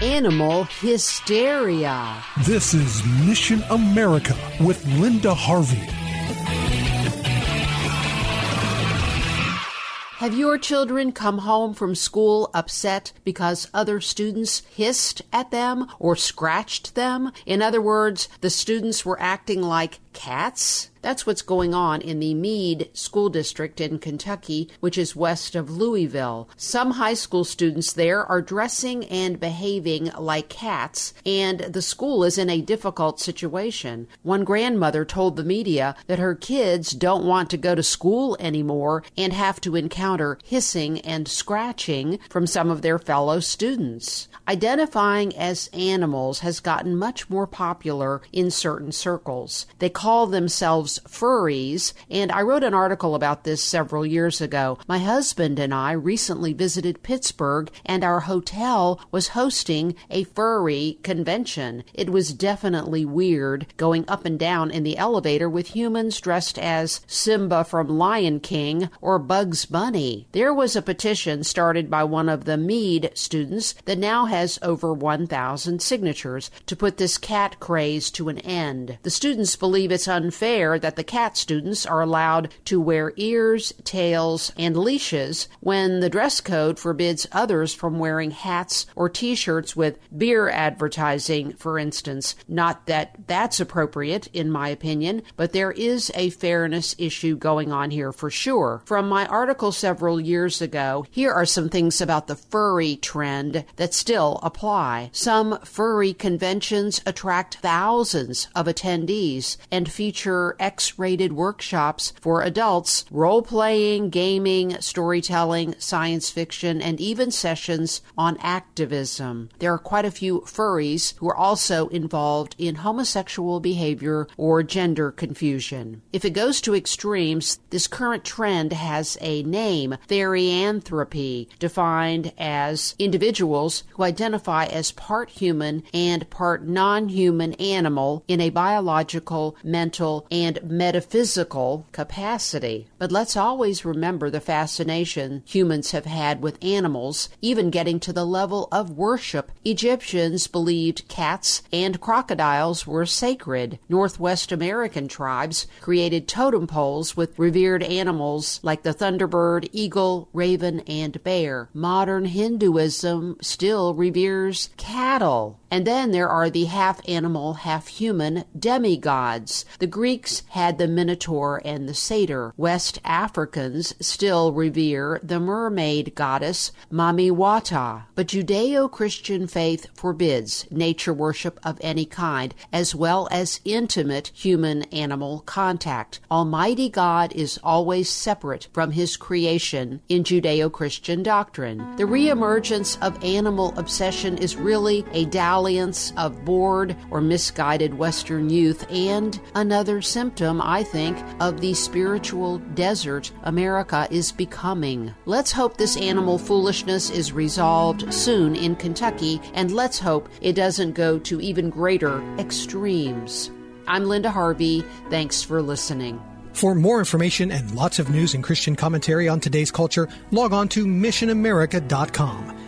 Animal hysteria. This is Mission America with Linda Harvey. Have your children come home from school upset because other students hissed at them or scratched them? In other words, the students were acting like cats? That's what's going on in the Meade School District in Kentucky, which is west of Louisville. Some high school students there are dressing and behaving like cats, and the school is in a difficult situation. One grandmother told the media that her kids don't want to go to school anymore and have to encounter hissing and scratching from some of their fellow students. Identifying as animals has gotten much more popular in certain circles. They call themselves furries, and I wrote an article about this several years ago. My husband and I recently visited Pittsburgh, and our hotel was hosting a furry convention. It was definitely weird going up and down in the elevator with humans dressed as Simba from Lion King or Bugs Bunny. There was a petition started by one of the Meade students that now has over 1,000 signatures to put this cat craze to an end. The students believe it's unfair that the cat students are allowed to wear ears, tails, and leashes when the dress code forbids others from wearing hats or t shirts with beer advertising, for instance. Not that that's appropriate, in my opinion, but there is a fairness issue going on here for sure. From my article several years ago, here are some things about the furry trend that still apply. Some furry conventions attract thousands of attendees and feature X rated workshops for adults, role playing, gaming, storytelling, science fiction, and even sessions on activism. There are quite a few furries who are also involved in homosexual behavior or gender confusion. If it goes to extremes, this current trend has a name, therianthropy, defined as individuals who identify as part human and part non human animal in a biological, mental, and metaphysical capacity. But let's always remember the fascination humans have had with animals, even getting to the level of worship. Egyptians believed cats and crocodiles were sacred. Northwest American tribes created totem poles with revered animals like the thunderbird, eagle, raven, and bear. Modern Hinduism still reveres cattle. And then there are the half animal, half human demigods. The Greeks had the Minotaur and the Satyr. West Africans still revere the mermaid goddess Mami Wata. But Judeo Christian faith forbids nature worship of any kind, as well as intimate human animal contact. Almighty God is always separate from his creation in Judeo Christian doctrine. The reemergence of animal obsession is really a dalliance of bored or misguided Western youth and another symptom, I think, of the spiritual desert America is becoming. Let's hope this animal foolishness is resolved soon in Kentucky, and let's hope it doesn't go to even greater extremes. I'm Linda Harvey. Thanks for listening. For more information and lots of news and Christian commentary on today's culture, log on to missionamerica.com.